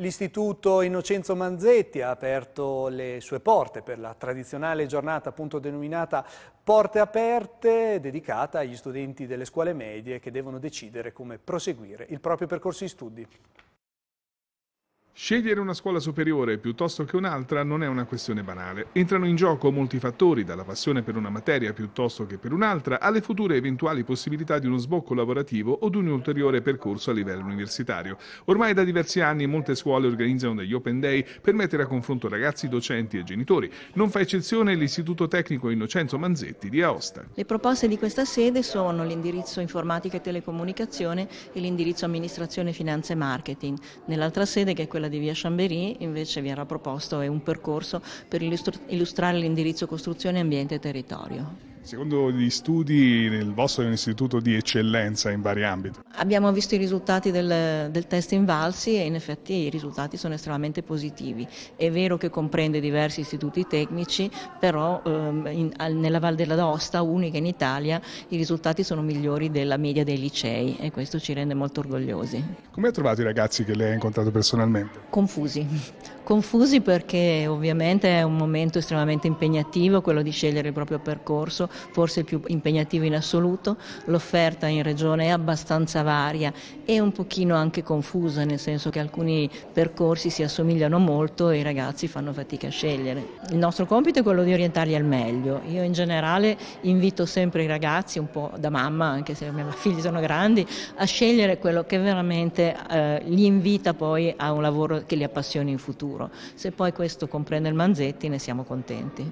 L'Istituto Innocenzo Manzetti ha aperto le sue porte per la tradizionale giornata appunto denominata Porte Aperte, dedicata agli studenti delle scuole medie che devono decidere come proseguire il proprio percorso di studi. Scegliere una scuola superiore piuttosto che un'altra non è una questione banale. Entrano in gioco molti fattori, dalla passione per una materia piuttosto che per un'altra, alle future eventuali possibilità di uno sbocco lavorativo o di un ulteriore percorso a livello universitario. Ormai da diversi anni molte scuole organizzano degli open day per mettere a confronto ragazzi, docenti e genitori. Non fa eccezione l'Istituto Tecnico Innocenzo Manzetti di Aosta. Le proposte di questa sede sono l'indirizzo informatica e telecomunicazione e l'indirizzo amministrazione, finanza e marketing. Nell'altra sede, che è quella di via Chambéry invece vi era proposto un percorso per illustrare l'indirizzo costruzione, ambiente e territorio. Secondo gli studi, il vostro è un istituto di eccellenza in vari ambiti. Abbiamo visto i risultati del, del, test Invalsi e in effetti i risultati sono estremamente positivi. È vero che comprende diversi istituti tecnici, però ehm, in, nella Val della d'Aosta, unica in Italia, i risultati sono migliori della media dei licei e questo ci rende molto orgogliosi. Come ha trovato i ragazzi che lei ha incontrato personalmente? Confusi. Confusi perché ovviamente è un momento estremamente impegnativo quello di scegliere il proprio percorso, forse il più impegnativo in assoluto, l'offerta in regione è abbastanza varia e un pochino anche confusa, nel senso che alcuni percorsi si assomigliano molto e i ragazzi fanno fatica a scegliere. Il nostro compito è quello di orientarli al meglio. Io in generale invito sempre i ragazzi, un po' da mamma, anche se i miei figli sono grandi, a scegliere quello che veramente eh, li invita poi a un lavoro che li appassioni in futuro. Se poi questo comprende il Manzetti ne siamo contenti.